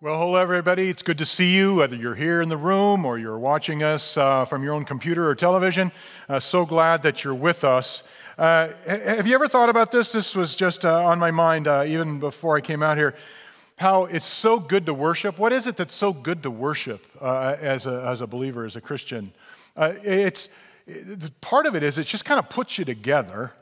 Well, hello, everybody. It's good to see you, whether you're here in the room or you're watching us uh, from your own computer or television. Uh, so glad that you're with us. Uh, have you ever thought about this? This was just uh, on my mind uh, even before I came out here. How it's so good to worship. What is it that's so good to worship uh, as, a, as a believer, as a Christian? it's part of it is it just kind of puts you together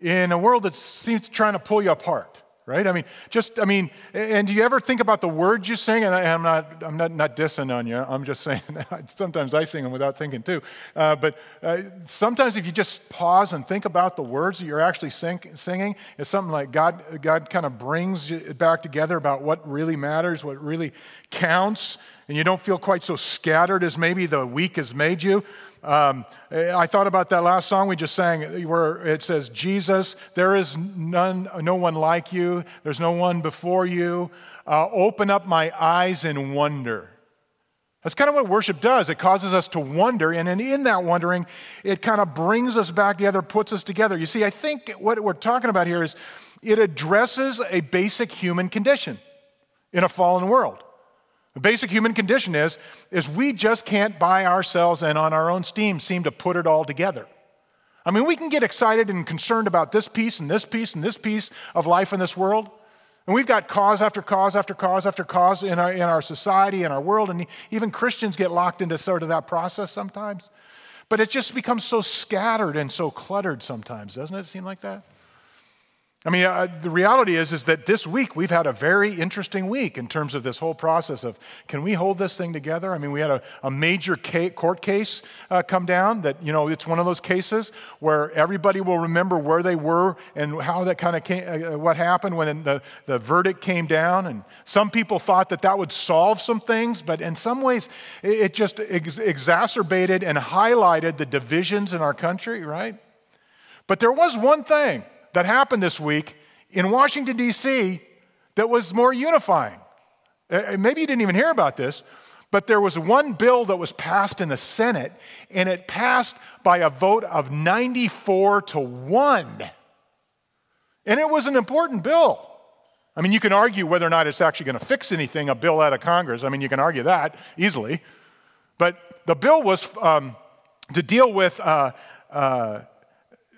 in a world that seems trying to pull you apart right? I mean, just, I mean, and do you ever think about the words you sing? And I, am not, I'm not, not dissing on you. I'm just saying, sometimes I sing them without thinking too. Uh, but uh, sometimes if you just pause and think about the words that you're actually sing, singing, it's something like God, God kind of brings it back together about what really matters, what really counts, and you don't feel quite so scattered as maybe the week has made you. Um, I thought about that last song we just sang where it says, Jesus, there is none, no one like you, there's no one before you. Uh, open up my eyes in wonder. That's kind of what worship does. It causes us to wonder, and in that wondering, it kind of brings us back together, puts us together. You see, I think what we're talking about here is it addresses a basic human condition in a fallen world. The basic human condition is, is we just can't by ourselves and on our own steam seem to put it all together. I mean, we can get excited and concerned about this piece and this piece and this piece of life in this world. And we've got cause after cause after cause after cause in our, in our society, in our world, and even Christians get locked into sort of that process sometimes. But it just becomes so scattered and so cluttered sometimes, doesn't it seem like that? I mean, uh, the reality is, is that this week we've had a very interesting week in terms of this whole process of can we hold this thing together? I mean, we had a, a major court case uh, come down that, you know, it's one of those cases where everybody will remember where they were and how that kind of came, uh, what happened when the, the verdict came down. And some people thought that that would solve some things, but in some ways it, it just ex- exacerbated and highlighted the divisions in our country, right? But there was one thing that happened this week in Washington, D.C., that was more unifying. Uh, uh, maybe you didn't even hear about this, but there was one bill that was passed in the Senate, and it passed by a vote of 94 to 1. And it was an important bill. I mean, you can argue whether or not it's actually going to fix anything, a bill out of Congress. I mean, you can argue that easily. But the bill was um, to deal with uh, uh,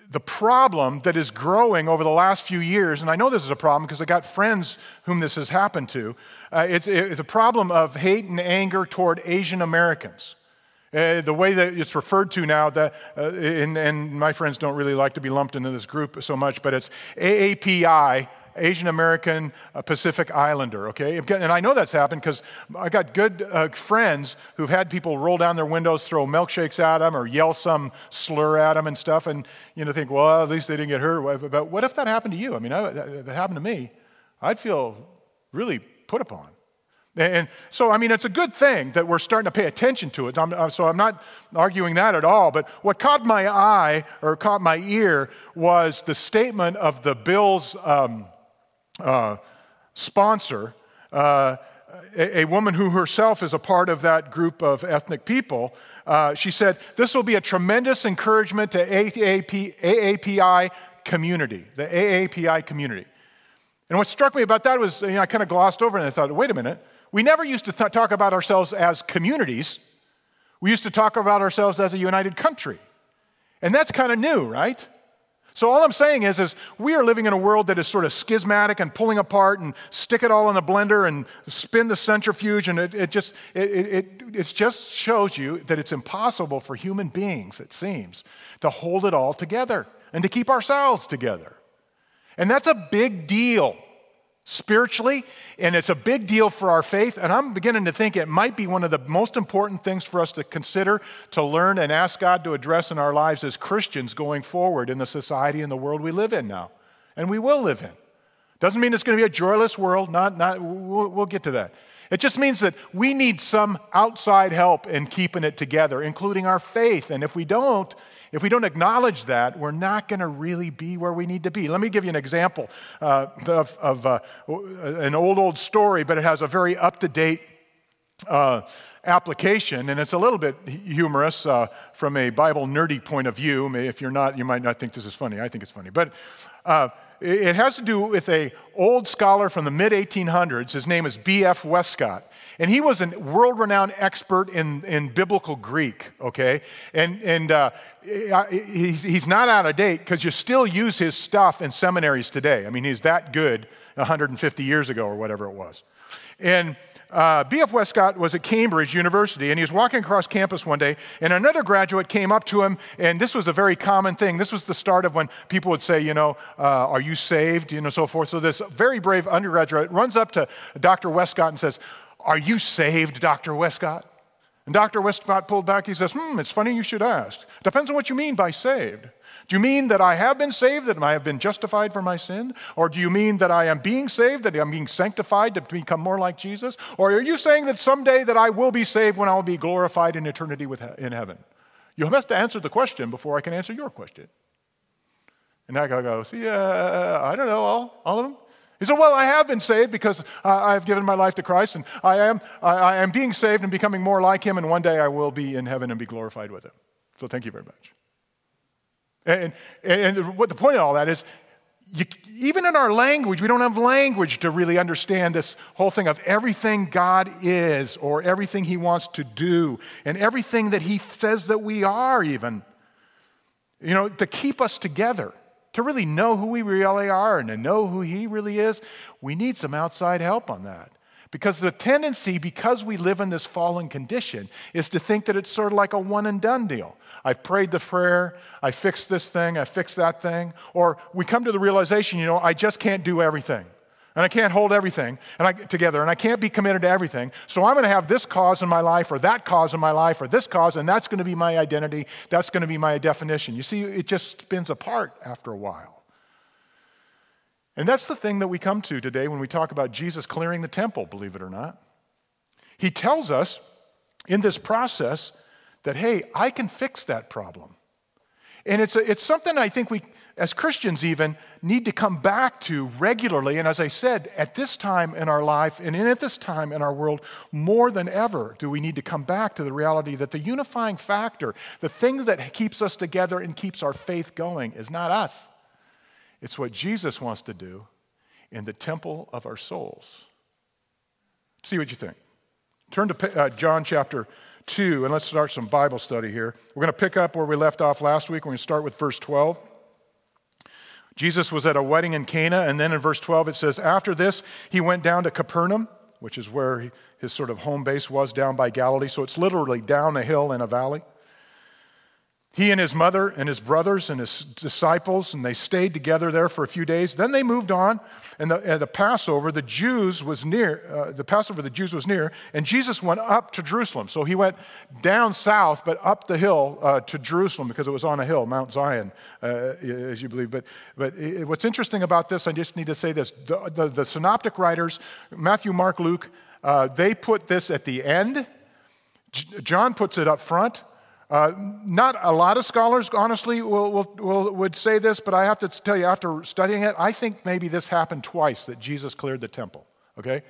the problem that is growing over the last few years, and I know this is a problem because I got friends whom this has happened to, uh, it's, it's, a problem of hate and anger toward Asian Americans. Uh, the way that it's referred to now, that, uh, and, and my friends don't really like to be lumped into this group so much, but it's AAPI, Asian American uh, Pacific Islander, okay? And I know that's happened because I got good uh, friends who've had people roll down their windows, throw milkshakes at them, or yell some slur at them and stuff, and you know think, well, at least they didn't get hurt. But what if that happened to you? I mean, if it happened to me, I'd feel really put upon. And so, I mean, it's a good thing that we're starting to pay attention to it. I'm, so I'm not arguing that at all. But what caught my eye or caught my ear was the statement of the bill's um, uh, sponsor, uh, a, a, woman who herself is a part of that group of ethnic people, uh, she said, This will be a tremendous encouragement to AAP, AAPI community, the AAPI community. And what struck me about that was, you know, I kind of glossed over and I thought, wait a minute. We never used to th- talk about ourselves as communities. We used to talk about ourselves as a united country. And that's kind of new, right? So all I'm saying is, is we are living in a world that is sort of schismatic and pulling apart and stick it all in the blender and spin the centrifuge, and it, it just it, it, it just shows you that it's impossible for human beings, it seems, to hold it all together and to keep ourselves together. And that's a big deal spiritually, and it's a big deal for our faith. And I'm beginning to think it might be one of the most important things for us to consider, to learn, and ask God to address in our lives as Christians going forward in the society and the world we live in now, and we will live in. Doesn't mean it's going to be a joyless world, not, not, we'll, we'll get to that. It just means that we need some outside help in keeping it together, including our faith. And if we don't, if we don't acknowledge that, we're not going to really be where we need to be. Let me give you an example uh, of, of uh, an old, old story, but it has a very up to date uh, application, and it's a little bit humorous uh, from a Bible nerdy point of view. If you're not, you might not think this is funny. I think it's funny. But uh, it has to do with a old scholar from the mid 1800s. His name is B.F. Westcott. And he was a world renowned expert in, in biblical Greek, okay? And, and uh, he's, he's not out of date because you still use his stuff in seminaries today. I mean, he's that good 150 years ago or whatever it was. And uh, B.F. Westcott was at Cambridge University, and he was walking across campus one day, and another graduate came up to him, and this was a very common thing. This was the start of when people would say, you know, uh, are you saved, you know, so forth. So this very brave undergraduate runs up to Dr. Westcott and says, are you saved, Dr. Westcott? And Dr. Westcott pulled back. He says, Hmm, it's funny you should ask. Depends on what you mean by saved. Do you mean that I have been saved, that I have been justified for my sin? Or do you mean that I am being saved, that I'm being sanctified to become more like Jesus? Or are you saying that someday that I will be saved when I will be glorified in eternity with, in heaven? You must answer the question before I can answer your question. And that guy goes, Yeah, I don't know, all, all of them. He said, Well, I have been saved because uh, I have given my life to Christ, and I am, I, am being saved and becoming more like Him, and one day I will be in heaven and be glorified with Him. So thank you very much. And, and, and what the point of all that is, you, even in our language, we don't have language to really understand this whole thing of everything God is or everything He wants to do and everything that He says that we are, even. You know, to keep us together to really know who we really are and to know who He really is, we need some outside help on that. Because the tendency, because we live in this fallen condition, is to think that it's sort of like a one and done deal. I've prayed the prayer, I fixed this thing, I fixed that thing. Or we come to the realization, you know, I just can't do everything and I can't hold everything and I, together, and I can't be committed to everything. So I'm going to have this cause in my life, or that cause in my life, or this cause, and that's going to be my identity. That's going to be my definition. You see, it just spins apart after a while. And that's the thing that we come to today when we talk about Jesus clearing the temple, believe it or not. He tells us in this process that, hey, I can fix that problem. And it's, a, it's something I think we, as Christians even, need to come back to regularly. And as I said, at this time in our life and at this time in our world, more than ever do we need to come back to the reality that the unifying factor, the thing that keeps us together and keeps our faith going, is not us. It's what Jesus wants to do in the temple of our souls. See what you think. Turn to uh, John chapter 2, and let's start some Bible study here. We're going to pick up where we left off last week. We're going to start with verse 12. Jesus was at a wedding in Cana, and then in verse 12 it says, After this, he went down to Capernaum, which is where his sort of home base was down by Galilee. So it's literally down a hill in a valley. He and his mother and his brothers and his disciples, and they stayed together there for a few days. Then they moved on, and the, the Passover, the Jews was near, uh, the Passover, the Jews was near, and Jesus went up to Jerusalem. So he went down south, but up the hill uh, to Jerusalem because it was on a hill, Mount Zion, uh, as you believe. But, but it, what's interesting about this, I just need to say this the, the, the synoptic writers, Matthew, Mark, Luke, uh, they put this at the end. John puts it up front. Uh, not a lot of scholars, honestly, will, will, will, would say this, but I have to tell you, after studying it, I think maybe this happened twice that Jesus cleared the temple, okay?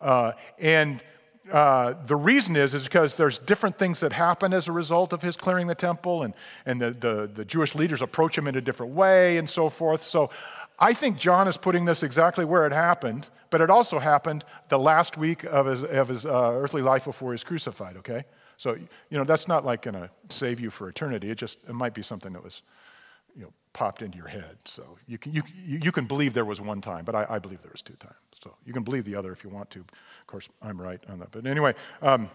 Uh, and uh, the reason is, is because there's different things that happen as a result of his clearing the temple, and, and the, the, the Jewish leaders approach him in a different way and so forth. So I think John is putting this exactly where it happened, but it also happened the last week of his, of his uh, earthly life before he was crucified, okay? So, you know, that's not like going to save you for eternity. It just, it might be something that was, you know, popped into your head. So you can, you, you can believe there was one time, but I, I believe there was two times. So you can believe the other if you want to. Of course, I'm right on that. But anyway, um,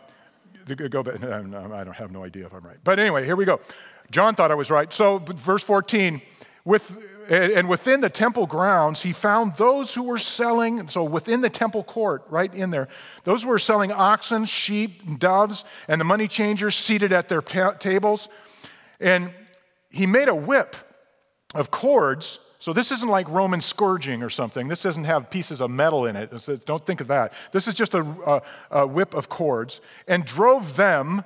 go back. I don't have no idea if I'm right. But anyway, here we go. John thought I was right. So, verse 14, with, and within the temple grounds, he found those who were selling, so within the temple court, right in there, those who were selling oxen, sheep, doves, and the money changers seated at their ta- tables. And he made a whip of cords. So this isn't like Roman scourging or something. This doesn't have pieces of metal in it. Says, don't think of that. This is just a, a, a whip of cords and drove them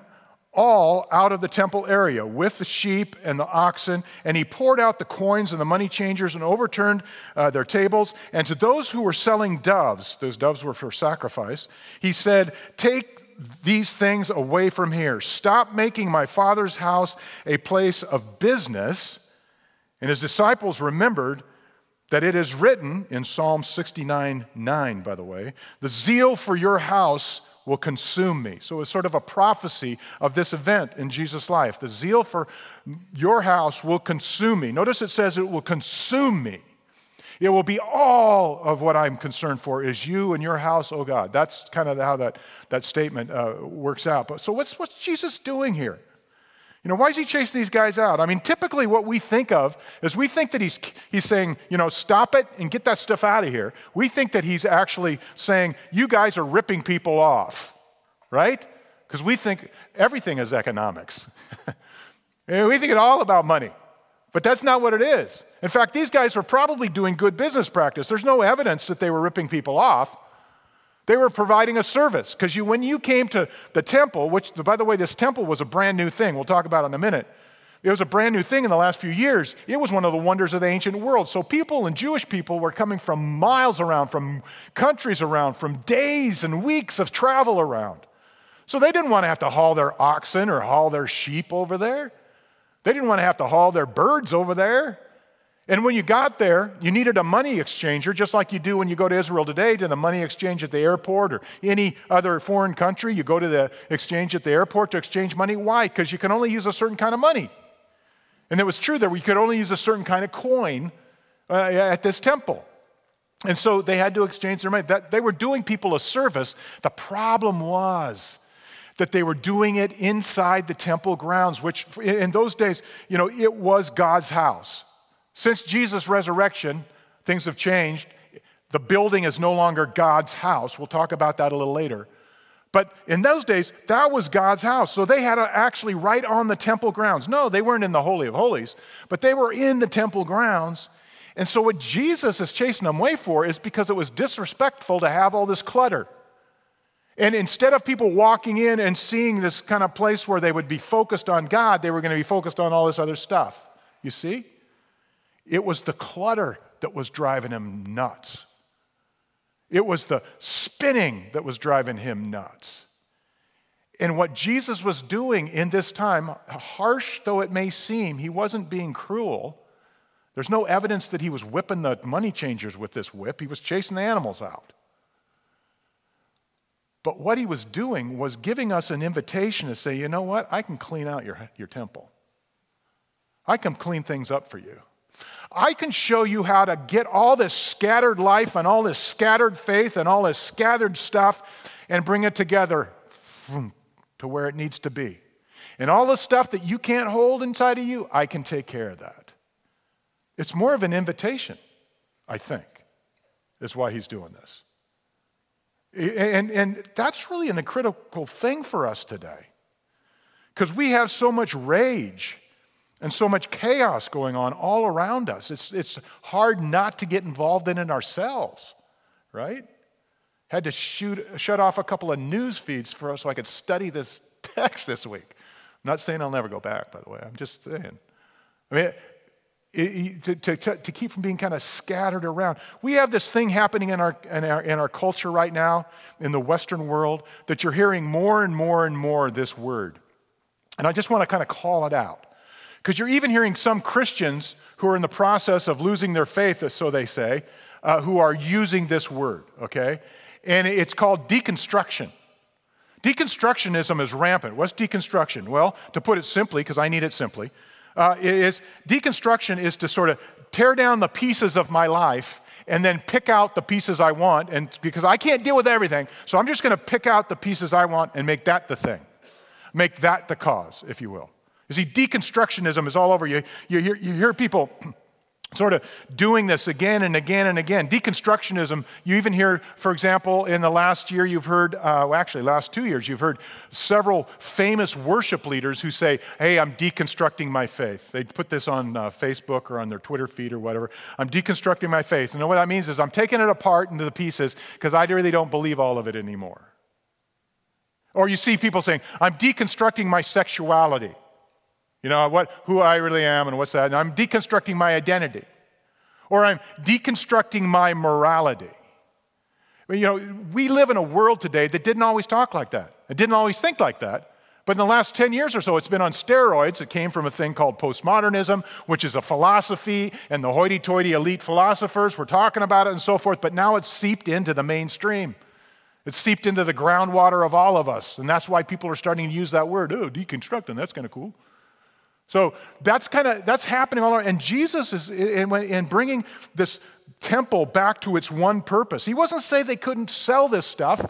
all out of the temple area with the sheep and the oxen, and he poured out the coins and the money changers and overturned uh, their tables. And to those who were selling doves, those doves were for sacrifice, he said, Take these things away from here. Stop making my father's house a place of business. And his disciples remembered that it is written in Psalm 69 9, by the way, the zeal for your house will consume me. So it's sort of a prophecy of this event in Jesus' life. The zeal for your house will consume me. Notice it says it will consume me. It will be all of what I'm concerned for is you and your house, oh God. That's kind of how that, that statement uh, works out. But so what's, what's Jesus doing here? You know, why is he chasing these guys out? I mean, typically what we think of is we think that he's, he's saying, you know, stop it and get that stuff out of here. We think that he's actually saying, you guys are ripping people off, right? Because we think everything is economics. we think it all about money. But that's not what it is. In fact, these guys were probably doing good business practice. There's no evidence that they were ripping people off. They were providing a service because you, when you came to the temple, which, by the way, this temple was a brand new thing, we'll talk about in a minute. It was a brand new thing in the last few years. It was one of the wonders of the ancient world. So, people and Jewish people were coming from miles around, from countries around, from days and weeks of travel around. So, they didn't want to have to haul their oxen or haul their sheep over there. They didn't want to have to haul their birds over there. And when you got there, you needed a money exchanger, just like you do when you go to Israel today to the money exchange at the airport or any other foreign country. You go to the exchange at the airport to exchange money. Why? Because you can only use a certain kind of money. And it was true that we could only use a certain kind of coin uh, at this temple. And so they had to exchange their money. That, they were doing people a service. The problem was that they were doing it inside the temple grounds, which in those days, you know, it was God's house. Since Jesus' resurrection, things have changed. The building is no longer God's house. We'll talk about that a little later. But in those days, that was God's house. So they had actually right on the temple grounds. No, they weren't in the Holy of Holies, but they were in the temple grounds. And so what Jesus is chasing them away for is because it was disrespectful to have all this clutter. And instead of people walking in and seeing this kind of place where they would be focused on God, they were going to be focused on all this other stuff. You see? It was the clutter that was driving him nuts. It was the spinning that was driving him nuts. And what Jesus was doing in this time, harsh though it may seem, he wasn't being cruel. There's no evidence that he was whipping the money changers with this whip, he was chasing the animals out. But what he was doing was giving us an invitation to say, you know what? I can clean out your, your temple. I can clean things up for you. I can show you how to get all this scattered life and all this scattered faith and all this scattered stuff and bring it together to where it needs to be. And all the stuff that you can't hold inside of you, I can take care of that. It's more of an invitation, I think, is why he's doing this. And, and that's really a critical thing for us today because we have so much rage and so much chaos going on all around us. It's, it's hard not to get involved in it ourselves, right? Had to shoot, shut off a couple of news feeds for so I could study this text this week. I'm not saying I'll never go back, by the way. I'm just saying. I mean, it, to, to, to, keep from being kind of scattered around. We have this thing happening in our, in, our, in our culture right now, in the Western world, that you're hearing more and more and more this word. And I just want to kind of call it out. Because you're even hearing some Christians who are in the process of losing their faith, so they say, uh, who are using this word, okay? And it's called deconstruction. Deconstructionism is rampant. What's deconstruction? Well, to put it simply, because I need it simply, uh, is deconstruction is to sort of tear down the pieces of my life and then pick out the pieces I want. And because I can't deal with everything, so I'm just going to pick out the pieces I want and make that the thing, make that the cause, if you will. You see, deconstructionism is all over. You, you, hear, you hear people sort of doing this again and again and again. Deconstructionism, you even hear, for example, in the last year, you've heard, uh, well, actually, last two years, you've heard several famous worship leaders who say, Hey, I'm deconstructing my faith. They put this on uh, Facebook or on their Twitter feed or whatever. I'm deconstructing my faith. And what that means is I'm taking it apart into the pieces because I really don't believe all of it anymore. Or you see people saying, I'm deconstructing my sexuality. You know, what, who I really am and what's that. And I'm deconstructing my identity. Or I'm deconstructing my morality. You know, we live in a world today that didn't always talk like that. It didn't always think like that. But in the last 10 years or so, it's been on steroids. It came from a thing called postmodernism, which is a philosophy, and the hoity toity elite philosophers were talking about it and so forth, but now it's seeped into the mainstream. It's seeped into the groundwater of all of us. And that's why people are starting to use that word. Oh, deconstructing, that's kind of cool. So that's kind of that's happening all around. And Jesus is in, in bringing this temple back to its one purpose. He wasn't saying they couldn't sell this stuff.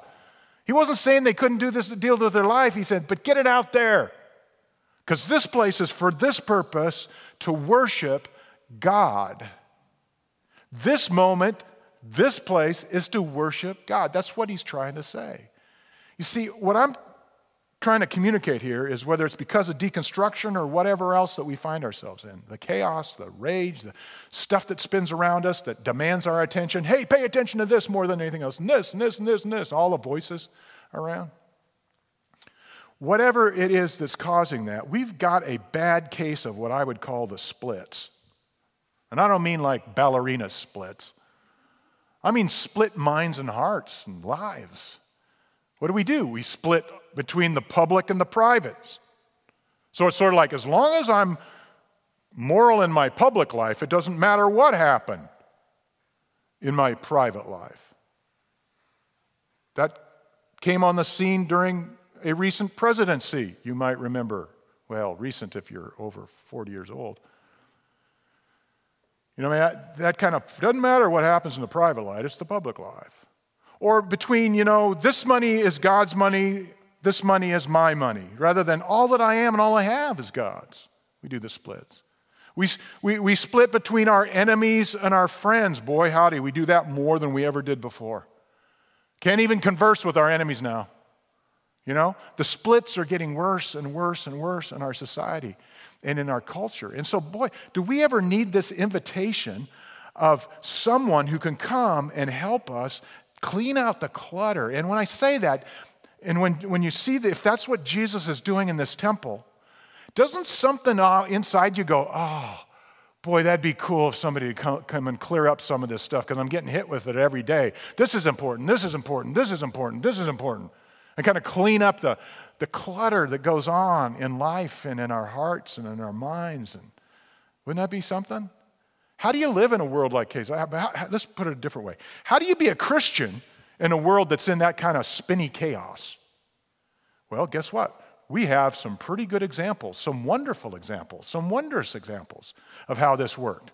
He wasn't saying they couldn't do this deal with their life. He said, but get it out there. Because this place is for this purpose to worship God. This moment, this place is to worship God. That's what he's trying to say. You see, what I'm trying to communicate here is whether it's because of deconstruction or whatever else that we find ourselves in the chaos, the rage, the stuff that spins around us that demands our attention. Hey, pay attention to this more than anything else, and this, and this, and this, and this, all the voices around. Whatever it is that's causing that, we've got a bad case of what I would call the splits. And I don't mean like ballerina splits, I mean split minds and hearts and lives. What do we do? We split between the public and the privates. So it's sort of like as long as I'm moral in my public life, it doesn't matter what happened in my private life. That came on the scene during a recent presidency, you might remember. Well, recent if you're over 40 years old. You know, I mean, that, that kind of doesn't matter what happens in the private life, it's the public life or between, you know, this money is God's money, this money is my money, rather than all that I am and all I have is God's. We do the splits. We, we, we split between our enemies and our friends. Boy, howdy, we do that more than we ever did before. Can't even converse with our enemies now. You know, the splits are getting worse and worse and worse in our society and in our culture. And so, boy, do we ever need this invitation of someone who can come and help us Clean out the clutter. And when I say that, and when, when you see that, if that's what Jesus is doing in this temple, doesn't something inside you go, oh, boy, that'd be cool if somebody would come, come and clear up some of this stuff because I'm getting hit with it every day. This is important, this is important, this is important, this is important. And kind of clean up the, the clutter that goes on in life and in our hearts and in our minds. And wouldn't that be something? How do you live in a world like Case? Let's put it a different way. How do you be a Christian in a world that's in that kind of spinny chaos? Well, guess what? We have some pretty good examples, some wonderful examples, some wondrous examples of how this worked.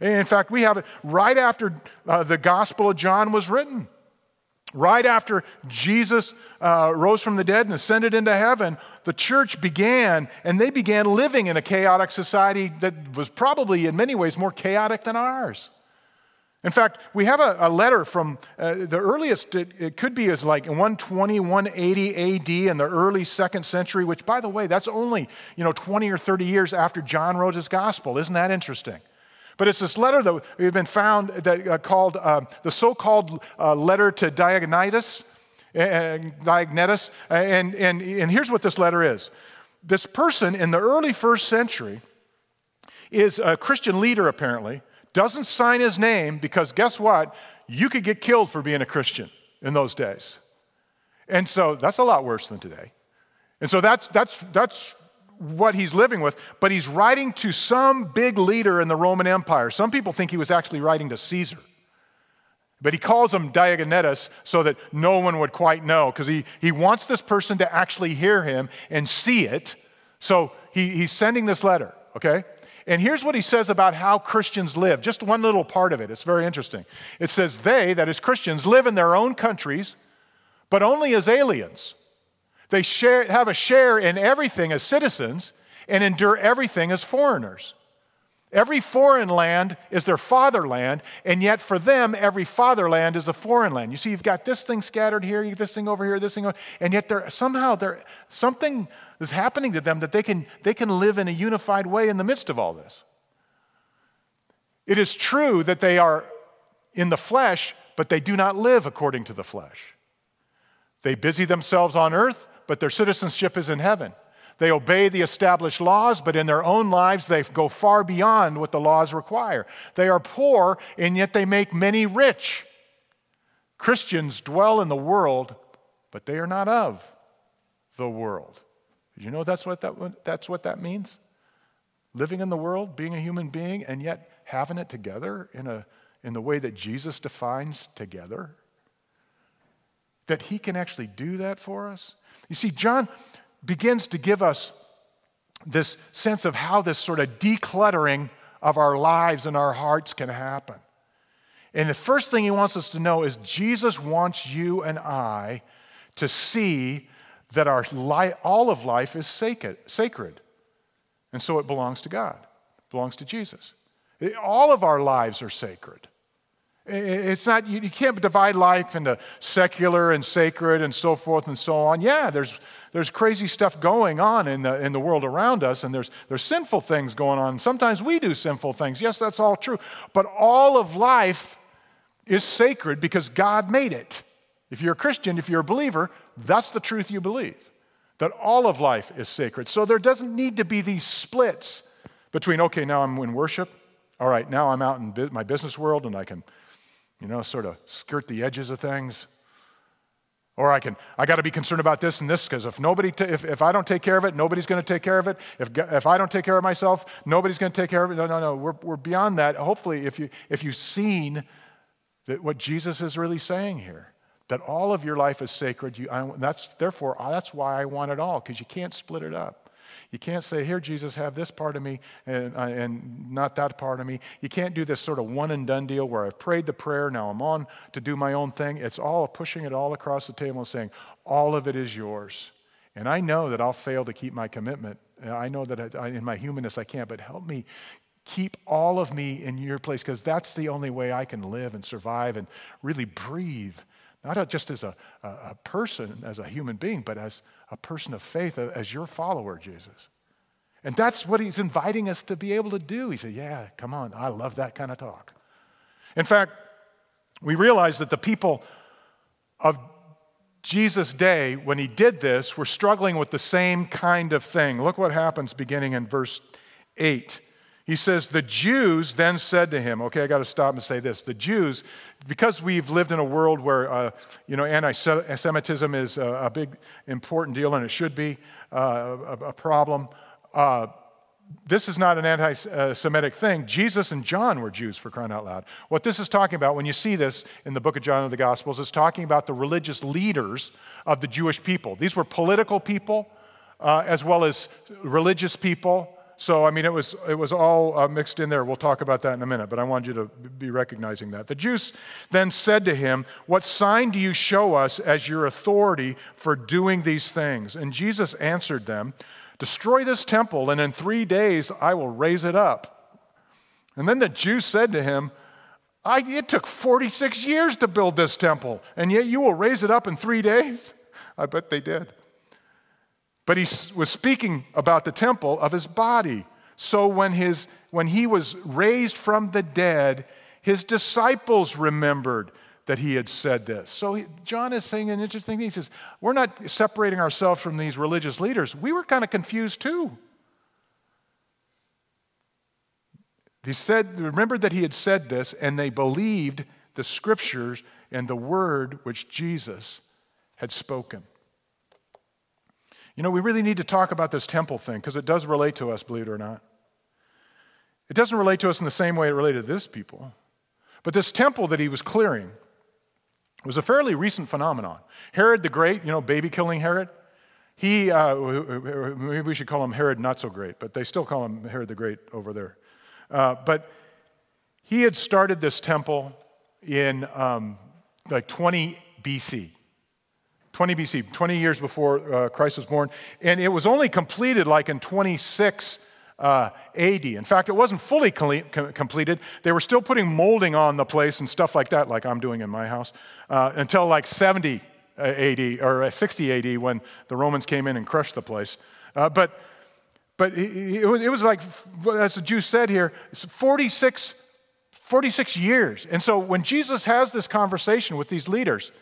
In fact, we have it right after uh, the Gospel of John was written. Right after Jesus uh, rose from the dead and ascended into heaven, the church began, and they began living in a chaotic society that was probably in many ways more chaotic than ours. In fact, we have a, a letter from uh, the earliest, it, it, could be as like 120, 180 AD in the early second century, which, by the way, that's only you know, 20 or 30 years after John wrote his gospel. Isn't that interesting? But it's this letter that we've been found that uh, called uh, the so-called uh, letter to Diognetus, Diognetus, and, and, and here's what this letter is. This person in the early first century is a Christian leader, apparently, doesn't sign his name because guess what? You could get killed for being a Christian in those days. And so that's a lot worse than today. And so that's, that's, that's what he's living with, but he's writing to some big leader in the Roman Empire. Some people think he was actually writing to Caesar. But he calls him Diognetus so that no one would quite know, because he, he wants this person to actually hear him and see it. So he, he's sending this letter, okay? And here's what he says about how Christians live. Just one little part of it. It's very interesting. It says, They, that is Christians, live in their own countries, but only as aliens. They share, have a share in everything as citizens and endure everything as foreigners. Every foreign land is their fatherland, and yet for them, every fatherland is a foreign land. You see, you've got this thing scattered here, you this thing over here, this thing over, and yet they're, somehow they're, something is happening to them that they can, they can live in a unified way in the midst of all this. It is true that they are in the flesh, but they do not live according to the flesh. They busy themselves on earth, but their citizenship is in heaven. They obey the established laws, but in their own lives, they go far beyond what the laws require. They are poor, and yet they make many rich. Christians dwell in the world, but they are not of the world. You know that's what that, that's what that means? Living in the world, being a human being, and yet having it together in, a, in the way that Jesus defines together? That he can actually do that for us? You see, John begins to give us this sense of how this sort of decluttering of our lives and our hearts can happen. And the first thing he wants us to know is Jesus wants you and I to see that our all of life is sacred, sacred. And so it belongs to God, it belongs to Jesus. All of our lives are sacred. It's not, you, can't divide life into secular and sacred and so forth and so on. Yeah, there's, there's crazy stuff going on in the, in the world around us, and there's, there's sinful things going on. Sometimes we do sinful things. Yes, that's all true. But all of life is sacred because God made it. If you're a Christian, if you're a believer, that's the truth you believe that all of life is sacred. So there doesn't need to be these splits between, okay, now I'm in worship. All right, now I'm out in my business world and I can you know, sort of skirt the edges of things. Or I can, I got to be concerned about this and this because if nobody, t- if, if I don't take care of it, nobody's going to take care of it. If, if I don't take care of myself, nobody's going to take care of it. No, no, no. We're, we're beyond that. Hopefully, if, you, if you've seen that what Jesus is really saying here, that all of your life is sacred, you, I, that's, therefore, that's why I want it all because you can't split it up. You can't say, Here, Jesus, have this part of me and, uh, and not that part of me. You can't do this sort of one and done deal where I've prayed the prayer, now I'm on to do my own thing. It's all pushing it all across the table and saying, All of it is yours. And I know that I'll fail to keep my commitment. I know that I, in my humanness I can't, but help me keep all of me in your place because that's the only way I can live and survive and really breathe not just as a, a, person, as a human being, but as a person of faith, as your follower, Jesus. And that's what he's inviting us to be able to do. He said, Yeah, come on, I love that kind of talk. In fact, we realize that the people of Jesus' day, when he did this, were struggling with the same kind of thing. Look what happens beginning in verse 8. He says, The Jews then said to him, okay, I got to stop and say this. The Jews, because we've lived in a world where, uh, you know, anti Semitism is a, a, big, important deal, and it should be uh, a, a, problem. Uh, this is not an anti Semitic thing. Jesus and John were Jews, for crying out loud. What this is talking about, when you see this in the book of John of the Gospels, is talking about the religious leaders of the Jewish people. These were political people uh, as well as religious people. So, I mean, it was, it was all uh, mixed in there. We'll talk about that in a minute, but I want you to be recognizing that. The Jews then said to him, What sign do you show us as your authority for doing these things? And Jesus answered them, Destroy this temple, and in three days I will raise it up. And then the Jews said to him, It took 46 years to build this temple, and yet you will raise it up in three days? I bet they did. But he was speaking about the temple of his body. So when, his, when he was raised from the dead, his disciples remembered that he had said this. So he, John is saying an interesting thing. He says, We're not separating ourselves from these religious leaders. We were kind of confused too. He said, remembered that he had said this, and they believed the scriptures and the word which Jesus had spoken. You know, we really need to talk about this temple thing because it does relate to us, believe it or not. It doesn't relate to us in the same way it related to this people. But this temple that he was clearing was a fairly recent phenomenon. Herod the Great, you know, baby killing Herod, he, uh, maybe we should call him Herod not so great, but they still call him Herod the Great over there. Uh, but he had started this temple in um, like 20 BC. 20 BC, 20 years before uh, Christ was born. And it was only completed like in 26 uh, AD. In fact, it wasn't fully completed. They were still putting molding on the place and stuff like that, like I'm doing in my house, uh, until like 70 uh, AD or uh, 60 AD when the Romans came in and crushed the place. Uh, but but it, was, it was like, as the Jew said here, it's 46, 46 years. And so when Jesus has this conversation with these leaders,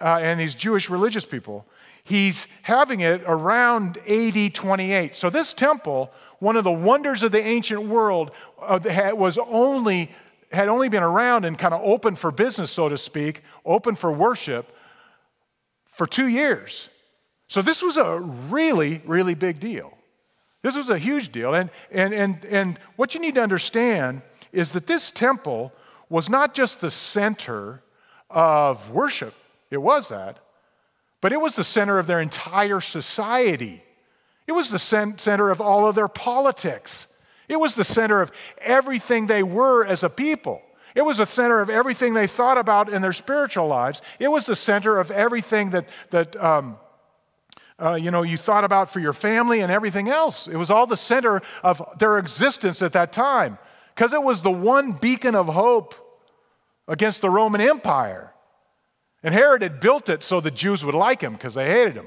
uh, and these Jewish religious people. He's having it around AD 28. So, this temple, one of the wonders of the ancient world, uh, was only, had only been around and kind of open for business, so to speak, open for worship for two years. So this was a really, really big deal. This was a huge deal. And, and, and, and what you need to understand is that this temple was not just the center of worship, it was that, but it was the center of their entire society. It was the center of all of their politics. It was the center of everything they were as a people. It was the center of everything they thought about in their spiritual lives. It was the center of everything that, that um, uh, you know, you thought about for your family and everything else. It was all the center of their existence at that time because it was the one beacon of hope against the Roman Empire. And Herod had built it so the Jews would like him because they hated him.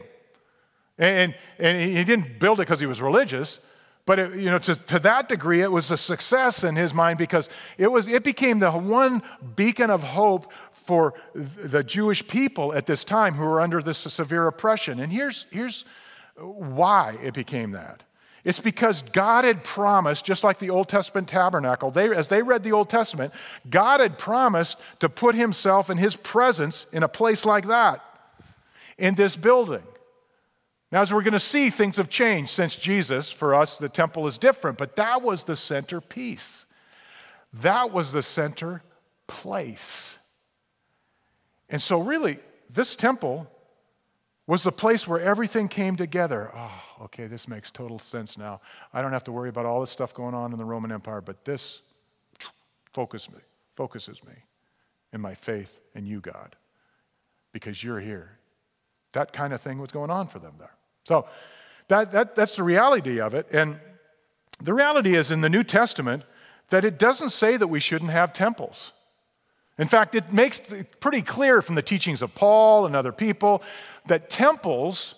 And, and he didn't build it because he was religious, but it, you know, to, to that degree, it was a success in his mind because it, was, it became the one beacon of hope for the Jewish people at this time who were under this severe oppression. And here's, here's why it became that. It's because God had promised, just like the Old Testament tabernacle, they, as they read the Old Testament, God had promised to put himself and his presence in a place like that, in this building. Now, as we're going to see, things have changed since Jesus. For us, the temple is different, but that was the centerpiece. That was the center place. And so, really, this temple was the place where everything came together. Oh, okay, this makes total sense now. I don't have to worry about all this stuff going on in the Roman Empire, but this focuses me, focuses me in my faith in you, God, because you're here. That kind of thing was going on for them there. So that, that, that's the reality of it. And the reality is in the New Testament that it doesn't say that we shouldn't have temples. In fact, it makes it pretty clear from the teachings of Paul and other people that temples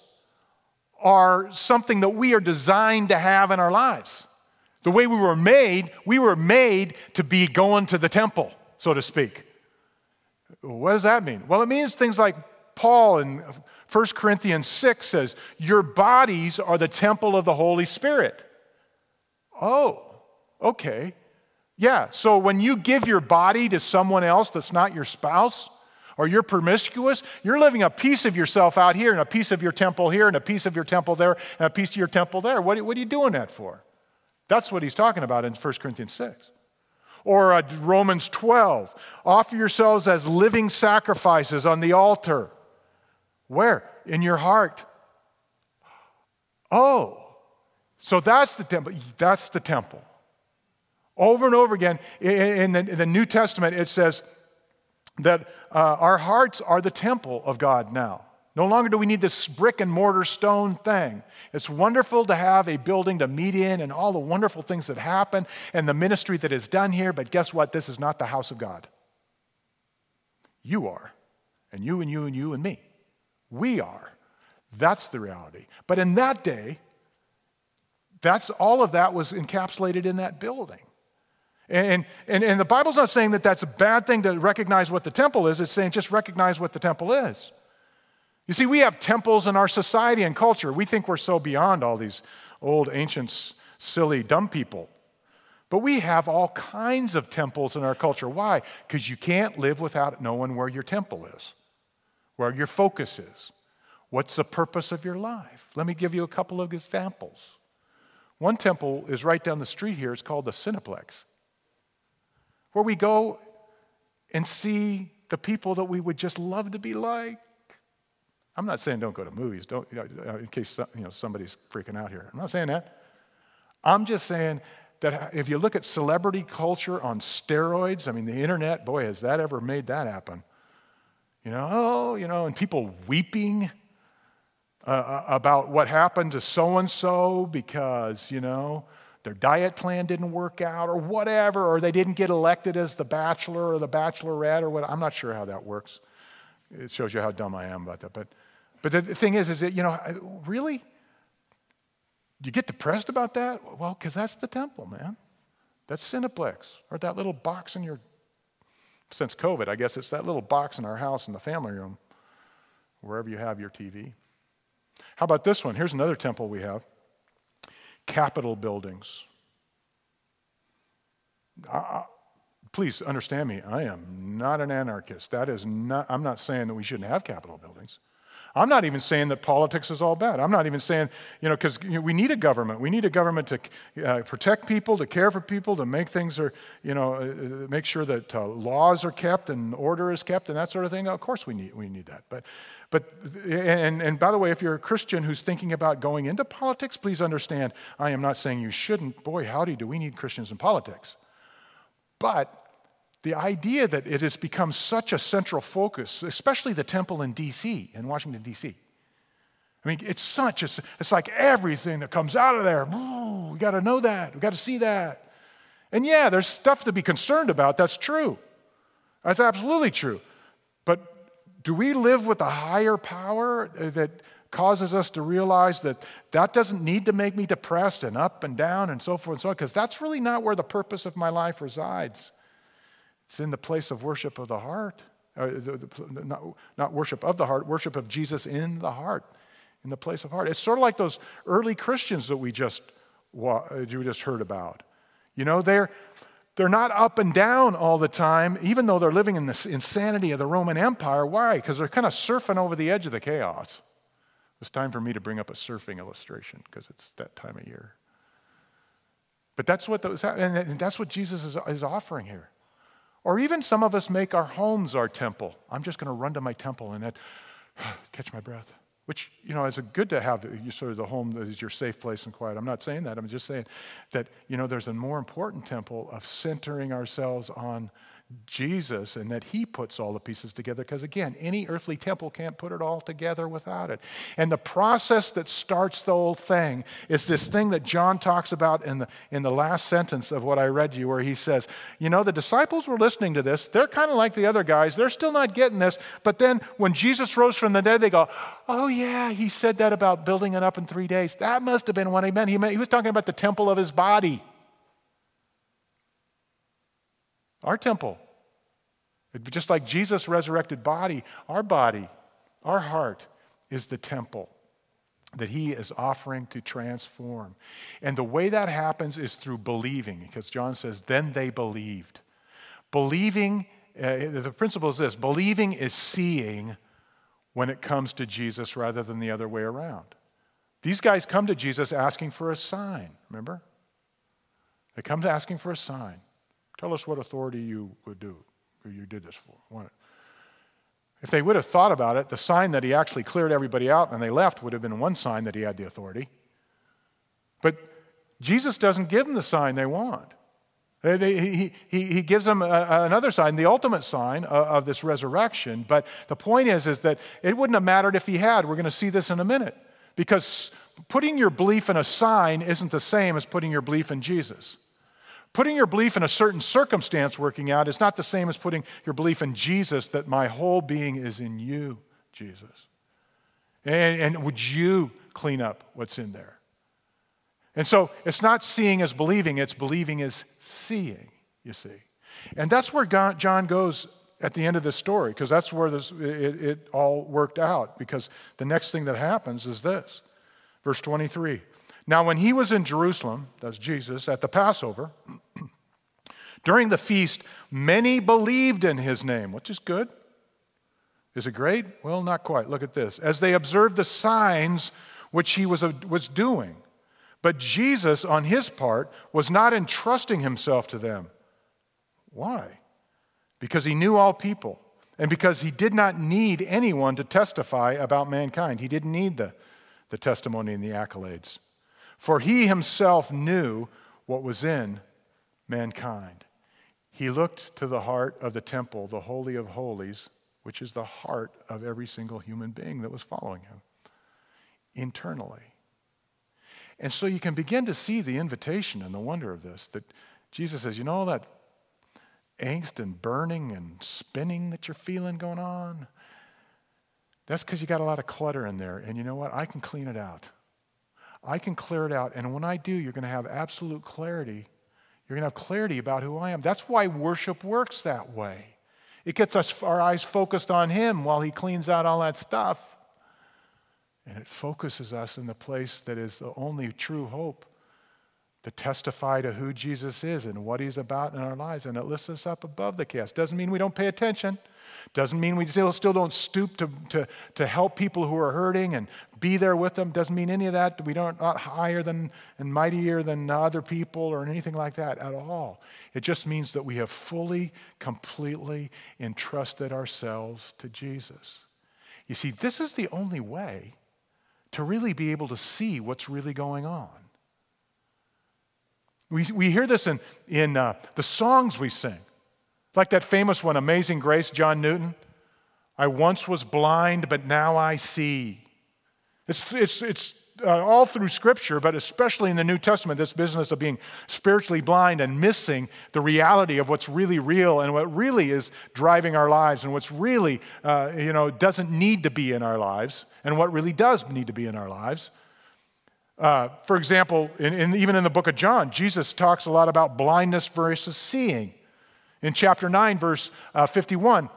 are something that we are designed to have in our lives. The way we were made, we were made to be going to the temple, so to speak. What does that mean? Well, it means things like Paul in 1 Corinthians 6 says, Your bodies are the temple of the Holy Spirit. Oh, okay. Yeah, so when you give your body to someone else that's not your spouse, or you're promiscuous, you're living a piece of yourself out here, and a piece of your temple here, and a piece of your temple there, and a piece of your temple there. What, what are you doing that for? That's what he's talking about in 1 Corinthians 6. Or uh, Romans 12 offer yourselves as living sacrifices on the altar where? In your heart. Oh, so that's the temple. That's the temple. Over and over again in the, New Testament, it says that uh, our hearts are the temple of God now. No longer do we need this brick and mortar stone thing. It's wonderful to have a building to meet in and all the wonderful things that happen and the ministry that is done here, but guess what? This is not the house of God. You are, and you and you and you and me. We are. That's the reality. But in that day, that's all of that was encapsulated in that building. And, and, and the Bible's not saying that that's a bad thing to recognize what the temple is, it's saying just recognize what the temple is. You see, we have temples in our society and culture. We think we're so beyond all these old, ancient, silly, dumb people. But we have all kinds of temples in our culture. Why? Because you can't live without knowing where your temple is where your focus is. What's the purpose of your life? Let me give you a couple of examples. One temple is right down the street here. It's called the Cineplex, where we go and see the people that we would just love to be like. I'm not saying don't go to movies, don't, you know, in case you know, somebody's freaking out here. I'm not saying that. I'm just saying that if you look at celebrity culture on steroids, I mean, the internet, boy, has that ever made that happen? You know, oh, you know, and people weeping uh, uh about what happened to so and so because, you know, their diet plan didn't work out or whatever, or they didn't get elected as the bachelor or the bachelorette or what. I'm not sure how that works. It shows you how dumb I am about that. But, but the thing is, is that, you know, really? You get depressed about that? Well, because that's the temple, man. That's Cineplex, or that little box in your since COVID, I guess it's that little box in our house in the family room, wherever you have your TV. How about this one? Here's another temple we have Capitol buildings. Please understand me, I am not an anarchist. That is not, I'm not saying that we shouldn't have Capitol buildings. I'm not even saying that politics is all bad. I'm not even saying, you know, because you know, we need a government. We need a government to uh, protect people, to care for people, to make things are, you know, uh, uh, make sure that uh, laws are kept and order is kept and that sort of thing. Of course, we need, we need that. But, but and, and by the way, if you're a Christian who's thinking about going into politics, please understand, I am not saying you shouldn't. Boy, howdy, do we need Christians in politics. But the idea that it has become such a central focus, especially the temple in D.C., in Washington, D.C. I mean, it's such, a, it's like everything that comes out of there. We got to know that. We got to see that. And yeah, there's stuff to be concerned about. That's true. That's absolutely true. But do we live with a higher power that causes us to realize that that doesn't need to make me depressed and up and down and so forth and so on? Because that's really not where the purpose of my life resides. It's in the place of worship of the heart. Uh, the, the, not, not worship of the heart, worship of Jesus in the heart, in the place of heart. It's sort of like those early Christians that we just, uh, you just heard about. You know, they're, they're not up and down all the time, even though they're living in the insanity of the Roman Empire. Why? Because they're kind of surfing over the edge of the chaos. It's time for me to bring up a surfing illustration because it's that time of year. But that's what those, and that's what Jesus is, is offering here. Or even some of us make our homes our temple. I'm just going to run to my temple and catch my breath. Which, you know, is good to have uh, you sort of the home that is your safe place and quiet. I'm not saying that. I'm just saying that, you know, there's a more important temple of centering ourselves on Jesus and that He puts all the pieces together. Because again, any earthly temple can't put it all together without it. And the process that starts the whole thing is this thing that John talks about in the, in the last sentence of what I read you, where he says, You know, the disciples were listening to this. They're kind of like the other guys. They're still not getting this. But then when Jesus rose from the dead, they go, Oh, yeah, he said that about building it up in three days. That must have been what he meant. He, meant, he was talking about the temple of his body. Our temple. Just like Jesus' resurrected body, our body, our heart is the temple that he is offering to transform. And the way that happens is through believing, because John says, then they believed. Believing, uh, the principle is this believing is seeing when it comes to Jesus rather than the other way around. These guys come to Jesus asking for a sign, remember? They come to asking for a sign. Tell us what authority you would do, or you did this for. If they would have thought about it, the sign that he actually cleared everybody out and they left would have been one sign that he had the authority. But Jesus doesn't give them the sign they want. He, he, he gives them another sign, the ultimate sign of this resurrection. But the point is, is that it wouldn't have mattered if he had. We're going to see this in a minute. Because putting your belief in a sign isn't the same as putting your belief in Jesus. Putting your belief in a certain circumstance working out is not the same as putting your belief in Jesus, that my whole being is in you, Jesus. And, and would you clean up what's in there? And so it's not seeing as believing, it's believing as seeing, you see. And that's where John goes at the end of this story, because that's where this, it, it all worked out. Because the next thing that happens is this verse 23 now, when he was in Jerusalem, that's Jesus, at the Passover, during the feast, many believed in his name, which is good. Is it great? Well, not quite. Look at this. As they observed the signs which he was, uh, was doing. But Jesus, on his part, was not entrusting himself to them. Why? Because he knew all people, and because he did not need anyone to testify about mankind. He didn't need the, the testimony and the accolades for he himself knew what was in mankind. He looked to the heart of the temple, the Holy of Holies, which is the heart of every single human being that was following him internally. And so you can begin to see the invitation and the wonder of this that Jesus says, you know, all that angst and burning and spinning that you're feeling going on? That's because you got a lot of clutter in there. And you know what? I can clean it out. I can clear it out. And when I do, you're going to have absolute clarity. You're going to have clarity about who I am. That's why worship works that way. It gets us our eyes focused on Him while He cleans out all that stuff. And it focuses us in the place that is the only true hope to testify to who Jesus is and what he's about in our lives. And it lifts us up above the chaos. Doesn't mean we don't pay attention. Doesn't mean we still, still don't stoop to, to, to help people who are hurting and be there with them. Doesn't mean any of that. We don't not higher than and mightier than other people or anything like that at all. It just means that we have fully, completely entrusted ourselves to Jesus. You see, this is the only way to really be able to see what's really going on. We, we hear this in, in uh, the songs we sing. Like that famous one, Amazing Grace, John Newton. I once was blind, but now I see. It's, it's, it's uh, all through Scripture, but especially in the New Testament, this business of being spiritually blind and missing the reality of what's really real and what really is driving our lives and what's really, uh, you know, doesn't need to be in our lives and what really does need to be in our lives. Uh, for example, in, in, even in the book of John, Jesus talks a lot about blindness versus seeing. In chapter 9, verse uh, 51,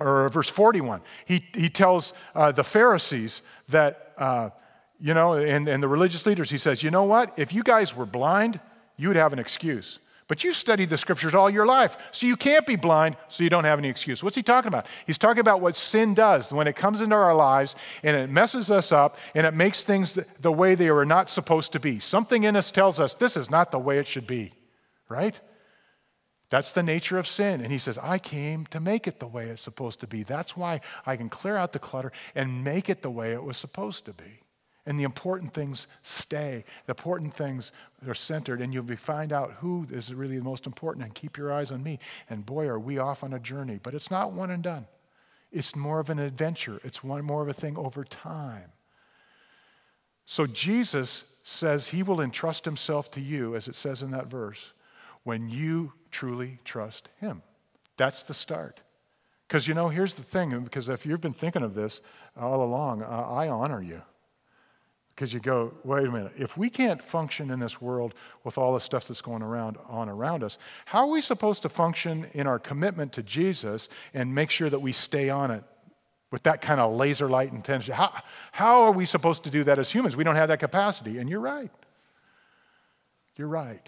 or verse 41, he, he tells uh, the Pharisees that, uh, you know, and, and the religious leaders, he says, you know what? If you guys were blind, you would have an excuse. But you studied the scriptures all your life, so you can't be blind, so you don't have any excuse. What's he talking about? He's talking about what sin does when it comes into our lives and it messes us up and it makes things the way they are not supposed to be. Something in us tells us this is not the way it should be, right? That's the nature of sin. And he says, I came to make it the way it's supposed to be. That's why I can clear out the clutter and make it the way it was supposed to be. And the important things stay. The important things are centered, and you'll find out who is really the most important. And keep your eyes on me. And boy, are we off on a journey. But it's not one and done. It's more of an adventure. It's one more of a thing over time. So Jesus says he will entrust himself to you, as it says in that verse, when you truly trust him. That's the start. Because you know, here's the thing. Because if you've been thinking of this all along, uh, I honor you. Because you go, wait a minute, if we can't function in this world with all the stuff that's going around on around us, how are we supposed to function in our commitment to Jesus and make sure that we stay on it with that kind of laser light intention? How, how are we supposed to do that as humans? We don't have that capacity. And you're right. You're right.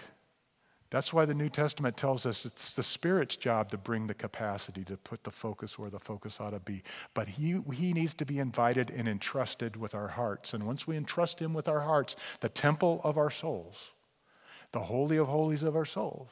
That's why the New Testament tells us it's the Spirit's job to bring the capacity to put the focus where the focus ought to be. But he, he needs to be invited and entrusted with our hearts. And once we entrust Him with our hearts, the temple of our souls, the Holy of Holies of our souls,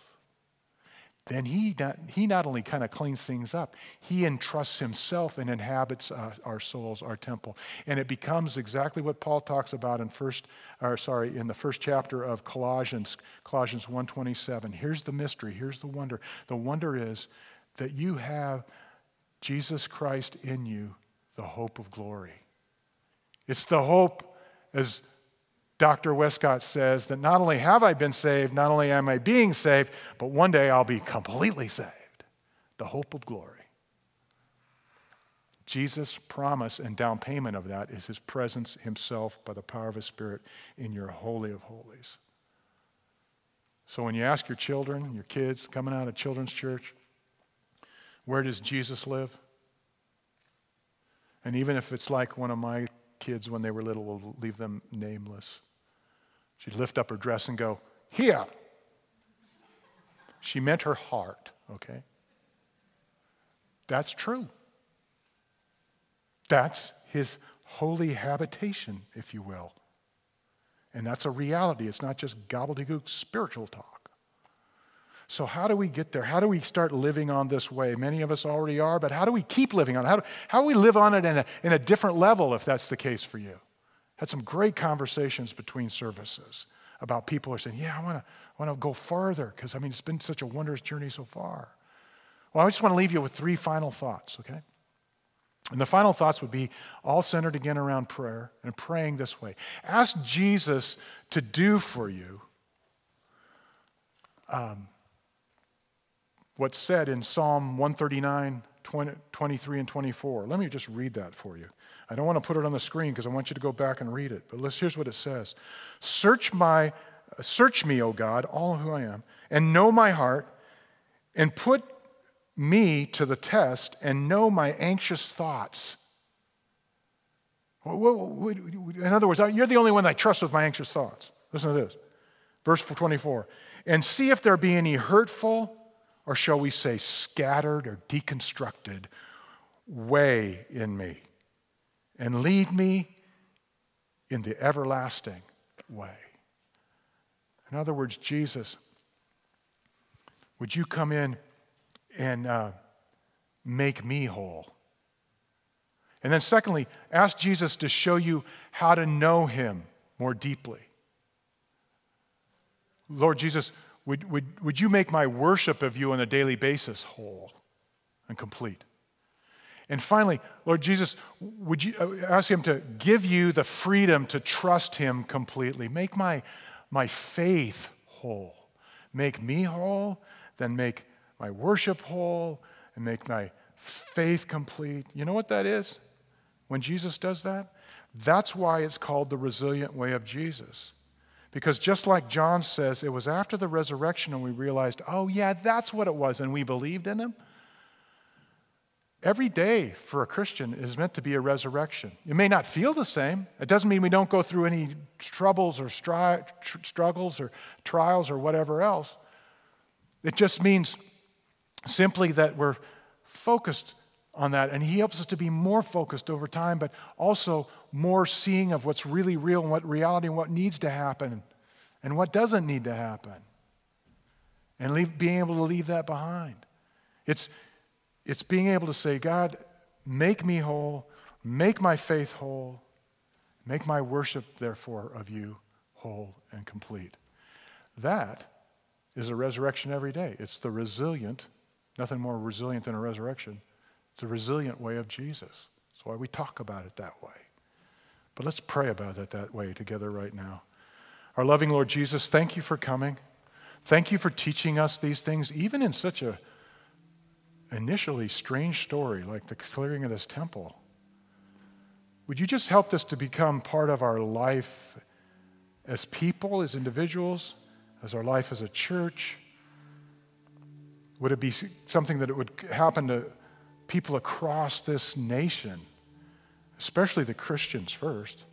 then he not, he not only kind of cleans things up, he entrusts himself and inhabits uh, our souls, our temple. And it becomes exactly what Paul talks about in first, or sorry, in the first chapter of Colossians, Colossians 1.27. Here's the mystery, here's the wonder. The wonder is that you have Jesus Christ in you, the hope of glory. It's the hope, as Dr. Westcott says that not only have I been saved, not only am I being saved, but one day I'll be completely saved. The hope of glory. Jesus' promise and down payment of that is his presence himself by the power of his Spirit in your Holy of Holies. So when you ask your children, your kids coming out of children's church, where does Jesus live? And even if it's like one of my kids when they were little, we'll leave them nameless. She'd lift up her dress and go, Here. She meant her heart, okay? That's true. That's his holy habitation, if you will. And that's a reality. It's not just gobbledygook spiritual talk. So, how do we get there? How do we start living on this way? Many of us already are, but how do we keep living on it? How do, how do we live on it in a, in a different level if that's the case for you? Had some great conversations between services about people who are saying, Yeah, I want to want to go farther because I mean, it's been such a wondrous journey so far. Well, I just want to leave you with three final thoughts, okay? And the final thoughts would be all centered again around prayer and praying this way. Ask Jesus to do for you um, what's said in Psalm 139, 20, 23, and 24. Let me just read that for you. I don't want to put it on the screen because I want you to go back and read it. But let's, here's what it says Search, my, search me, O God, all who I am, and know my heart, and put me to the test, and know my anxious thoughts. In other words, you're the only one I trust with my anxious thoughts. Listen to this. Verse 24. And see if there be any hurtful, or shall we say scattered or deconstructed way in me, and lead me in the everlasting way. In other words, Jesus, would you come in and uh, make me whole? And then, secondly, ask Jesus to show you how to know him more deeply. Lord Jesus, would, would, would you make my worship of you on a daily basis whole and complete? And finally, Lord Jesus, would you ask him to give you the freedom to trust him completely? Make my, my faith whole. Make me whole, then make my worship whole, and make my faith complete. You know what that is? When Jesus does that? That's why it's called the resilient way of Jesus. Because just like John says, it was after the resurrection and we realized, oh, yeah, that's what it was, and we believed in him. Every day for a Christian is meant to be a resurrection. It may not feel the same. It doesn't mean we don't go through any troubles or stri- tr- struggles or trials or whatever else. It just means simply that we're focused on that. And He helps us to be more focused over time, but also more seeing of what's really real and what reality and what needs to happen and what doesn't need to happen. And leave, being able to leave that behind. It's, it's being able to say, God, make me whole, make my faith whole, make my worship, therefore, of you whole and complete. That is a resurrection every day. It's the resilient, nothing more resilient than a resurrection. It's a resilient way of Jesus. That's why we talk about it that way. But let's pray about it that way together right now. Our loving Lord Jesus, thank you for coming. Thank you for teaching us these things, even in such a initially strange story like the clearing of this temple. Would you just help this to become part of our life as people, as individuals, as our life as a church? Would it be something that it would happen to people across this nation, especially the Christians first?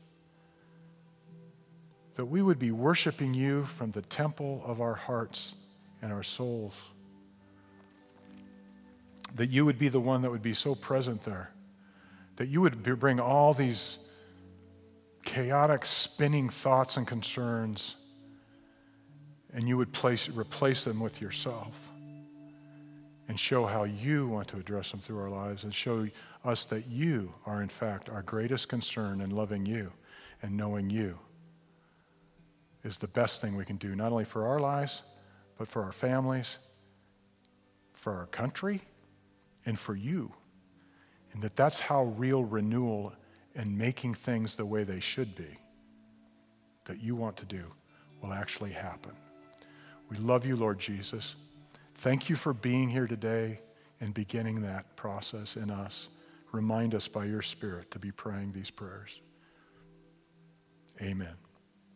That we would be worshiping you from the temple of our hearts and our souls that you would be the one that would be so present there, that you would bring all these chaotic, spinning thoughts and concerns, and you would place, replace them with yourself and show how you want to address them through our lives and show us that you are, in fact, our greatest concern in loving you and knowing you is the best thing we can do, not only for our lives, but for our families, for our country, and for you. And that that's how real renewal and making things the way they should be, that you want to do, will actually happen. We love you, Lord Jesus. Thank you for being here today and beginning that process in us. Remind us by your Spirit to be praying these prayers. Amen.